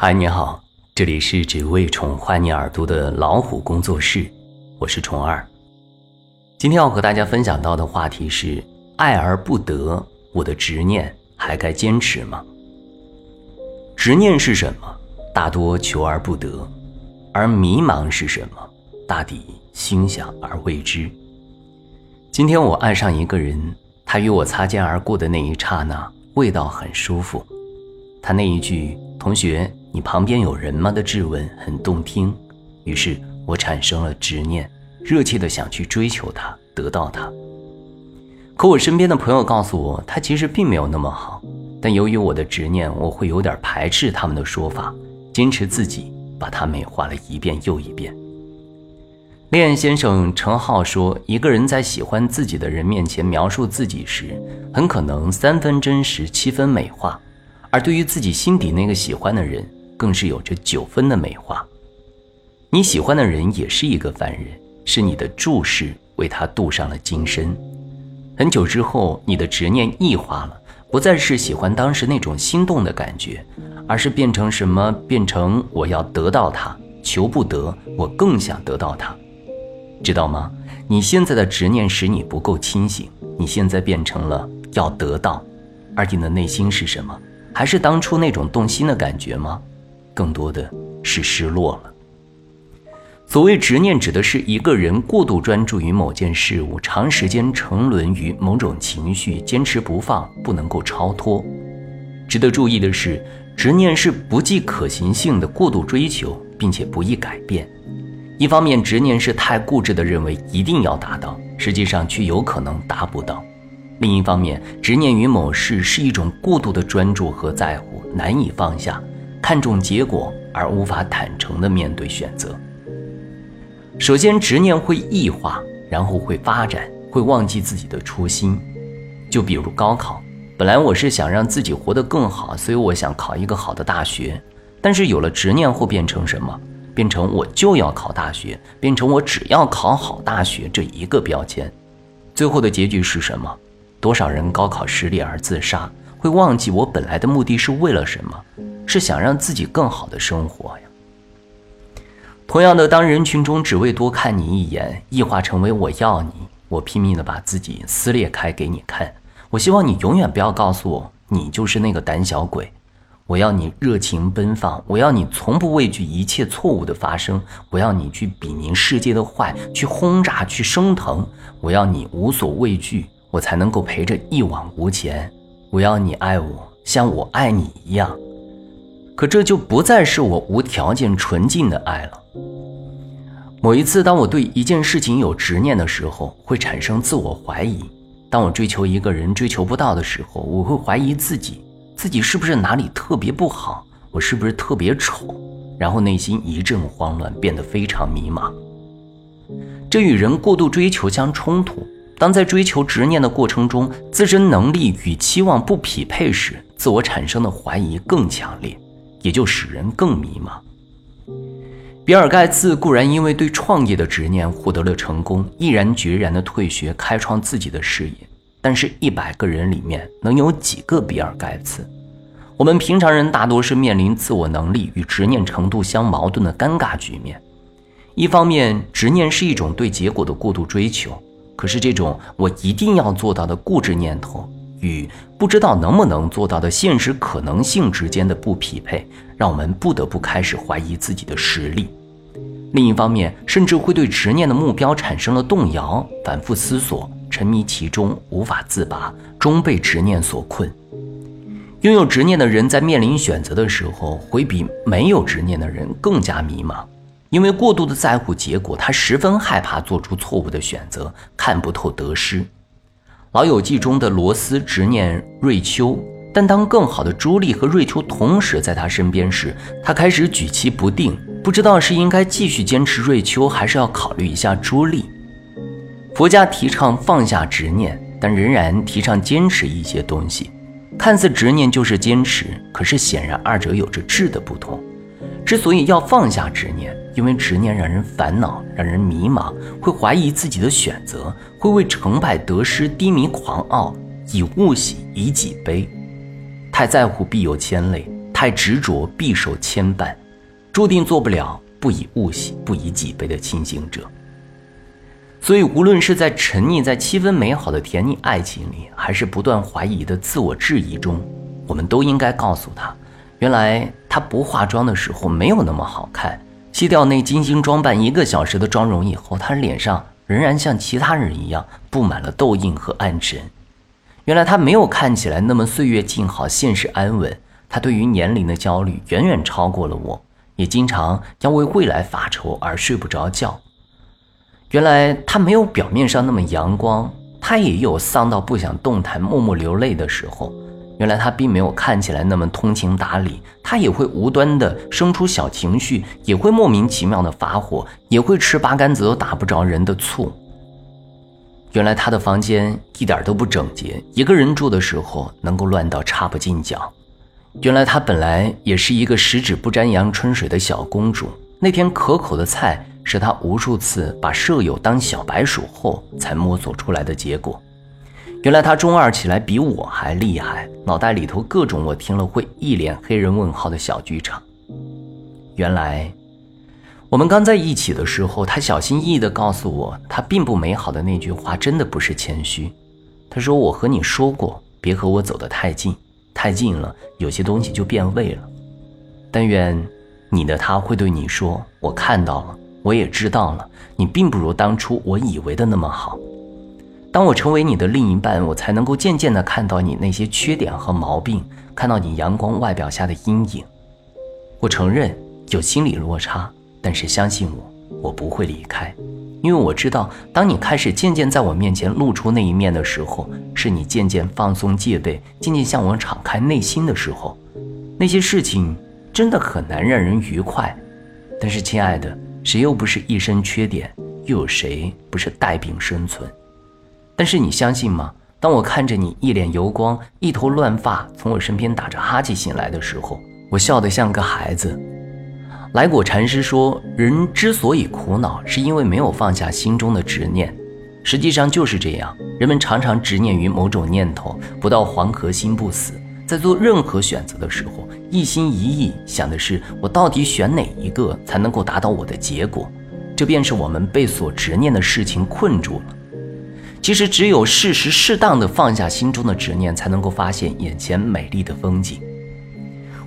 嗨，你好，这里是只为宠坏你耳朵的老虎工作室，我是虫儿。今天要和大家分享到的话题是：爱而不得，我的执念还该坚持吗？执念是什么？大多求而不得，而迷茫是什么？大抵心想而未知。今天我爱上一个人，他与我擦肩而过的那一刹那，味道很舒服。他那一句“同学”。你旁边有人吗？的质问很动听，于是我产生了执念，热切的想去追求他，得到他。可我身边的朋友告诉我，他其实并没有那么好。但由于我的执念，我会有点排斥他们的说法，坚持自己把它美化了一遍又一遍。恋先生程浩说，一个人在喜欢自己的人面前描述自己时，很可能三分真实，七分美化；而对于自己心底那个喜欢的人，更是有着九分的美化。你喜欢的人也是一个凡人，是你的注视为他镀上了金身。很久之后，你的执念异化了，不再是喜欢当时那种心动的感觉，而是变成什么？变成我要得到他，求不得，我更想得到他，知道吗？你现在的执念使你不够清醒，你现在变成了要得到，而你的内心是什么？还是当初那种动心的感觉吗？更多的是失落了。所谓执念，指的是一个人过度专注于某件事物，长时间沉沦于某种情绪，坚持不放，不能够超脱。值得注意的是，执念是不计可行性的过度追求，并且不易改变。一方面，执念是太固执的认为一定要达到，实际上却有可能达不到；另一方面，执念于某事是一种过度的专注和在乎，难以放下。看重结果而无法坦诚地面对选择。首先，执念会异化，然后会发展，会忘记自己的初心。就比如高考，本来我是想让自己活得更好，所以我想考一个好的大学。但是有了执念后，变成什么？变成我就要考大学，变成我只要考好大学这一个标签。最后的结局是什么？多少人高考失利而自杀？会忘记我本来的目的是为了什么？是想让自己更好的生活呀。同样的，当人群中只为多看你一眼，异化成为我要你，我拼命的把自己撕裂开给你看。我希望你永远不要告诉我，你就是那个胆小鬼。我要你热情奔放，我要你从不畏惧一切错误的发生，我要你去比拟世界的坏，去轰炸，去升腾。我要你无所畏惧，我才能够陪着一往无前。我要你爱我，像我爱你一样。可这就不再是我无条件纯净的爱了。某一次，当我对一件事情有执念的时候，会产生自我怀疑；当我追求一个人追求不到的时候，我会怀疑自己，自己是不是哪里特别不好，我是不是特别丑，然后内心一阵慌乱，变得非常迷茫。这与人过度追求相冲突。当在追求执念的过程中，自身能力与期望不匹配时，自我产生的怀疑更强烈。也就使人更迷茫。比尔·盖茨固然因为对创业的执念获得了成功，毅然决然地退学，开创自己的事业。但是，一百个人里面能有几个比尔·盖茨？我们平常人大多是面临自我能力与执念程度相矛盾的尴尬局面。一方面，执念是一种对结果的过度追求，可是这种我一定要做到的固执念头。与不知道能不能做到的现实可能性之间的不匹配，让我们不得不开始怀疑自己的实力。另一方面，甚至会对执念的目标产生了动摇，反复思索，沉迷其中，无法自拔，终被执念所困。拥有执念的人在面临选择的时候，会比没有执念的人更加迷茫，因为过度的在乎结果，他十分害怕做出错误的选择，看不透得失。老友记中的罗斯执念瑞秋，但当更好的朱莉和瑞秋同时在他身边时，他开始举棋不定，不知道是应该继续坚持瑞秋，还是要考虑一下朱莉。佛家提倡放下执念，但仍然提倡坚持一些东西。看似执念就是坚持，可是显然二者有着质的不同。之所以要放下执念，因为执念让人烦恼，让人迷茫，会怀疑自己的选择，会为成败得失低迷狂傲，以物喜，以己悲。太在乎必有牵累，太执着必受牵绊，注定做不了不以物喜、不以己悲的清醒者。所以，无论是在沉溺在七分美好的甜蜜爱情里，还是不断怀疑的自我质疑中，我们都应该告诉他：原来她不化妆的时候没有那么好看。卸掉那精心装扮一个小时的妆容以后，她脸上仍然像其他人一样布满了痘印和暗沉。原来她没有看起来那么岁月静好、现实安稳。她对于年龄的焦虑远远超过了我，也经常要为未来发愁而睡不着觉。原来他没有表面上那么阳光，他也有丧到不想动弹、默默流泪的时候。原来他并没有看起来那么通情达理，他也会无端的生出小情绪，也会莫名其妙的发火，也会吃八竿子都打不着人的醋。原来他的房间一点都不整洁，一个人住的时候能够乱到插不进脚。原来她本来也是一个十指不沾阳春水的小公主，那天可口的菜。是他无数次把舍友当小白鼠后才摸索出来的结果。原来他中二起来比我还厉害，脑袋里头各种我听了会一脸黑人问号的小剧场。原来我们刚在一起的时候，他小心翼翼地告诉我，他并不美好的那句话真的不是谦虚。他说：“我和你说过，别和我走得太近，太近了，有些东西就变味了。但愿你的他会对你说，我看到了。”我也知道了，你并不如当初我以为的那么好。当我成为你的另一半，我才能够渐渐地看到你那些缺点和毛病，看到你阳光外表下的阴影。我承认有心理落差，但是相信我，我不会离开，因为我知道，当你开始渐渐在我面前露出那一面的时候，是你渐渐放松戒备，渐渐向我敞开内心的时候。那些事情真的很难让人愉快，但是，亲爱的。谁又不是一身缺点？又有谁不是带病生存？但是你相信吗？当我看着你一脸油光、一头乱发从我身边打着哈欠醒来的时候，我笑得像个孩子。来果禅师说，人之所以苦恼，是因为没有放下心中的执念。实际上就是这样，人们常常执念于某种念头，不到黄河心不死。在做任何选择的时候，一心一意想的是我到底选哪一个才能够达到我的结果，这便是我们被所执念的事情困住了。其实，只有适时适当的放下心中的执念，才能够发现眼前美丽的风景。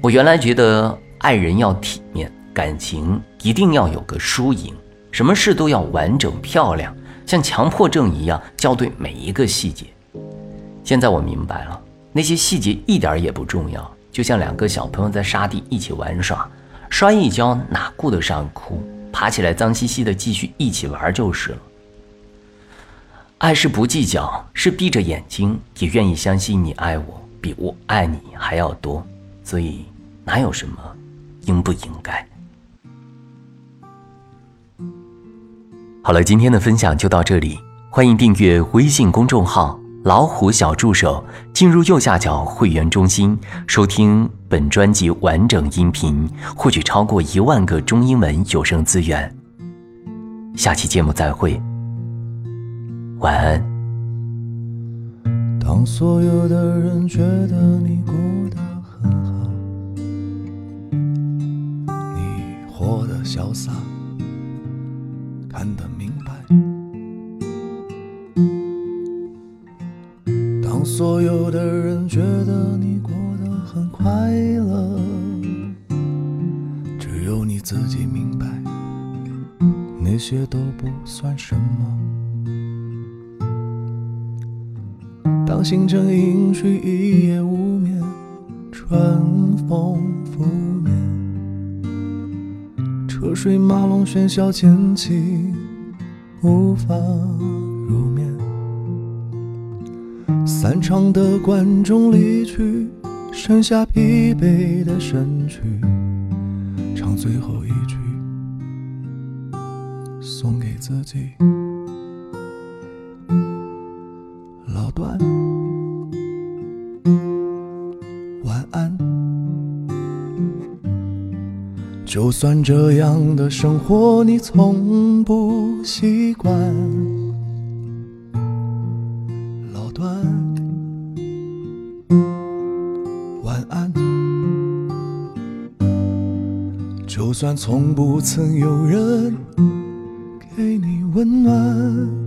我原来觉得爱人要体面，感情一定要有个输赢，什么事都要完整漂亮，像强迫症一样校对每一个细节。现在我明白了。那些细节一点也不重要，就像两个小朋友在沙地一起玩耍，摔一跤哪顾得上哭，爬起来脏兮兮的继续一起玩就是了。爱是不计较，是闭着眼睛也愿意相信你爱我比我爱你还要多，所以哪有什么应不应该。好了，今天的分享就到这里，欢迎订阅微信公众号。老虎小助手，进入右下角会员中心，收听本专辑完整音频，获取超过一万个中英文有声资源。下期节目再会，晚安。当所有的人觉得你过得很好，你活得潇洒，看得明白。当所有的人觉得你过得很快乐，只有你自己明白，那些都不算什么。当星辰隐去，一夜无眠，春风拂面，车水马龙喧嚣渐起，无法入眠。散场的观众离去，剩下疲惫的身躯，唱最后一句，送给自己。老段，就算这样的生活你从不习惯，老段。晚安，就算从不曾有人给你温暖。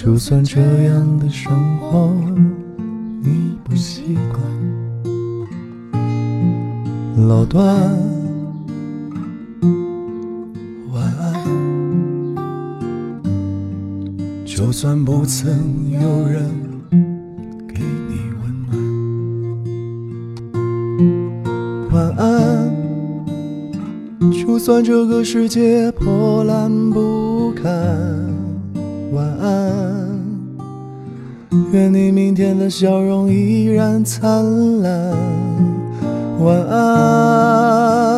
就算这样的生活你不习惯，老段，晚安。就算不曾有人给你温暖，晚安。就算这个世界破烂不堪，晚安。愿你明天的笑容依然灿烂，晚安。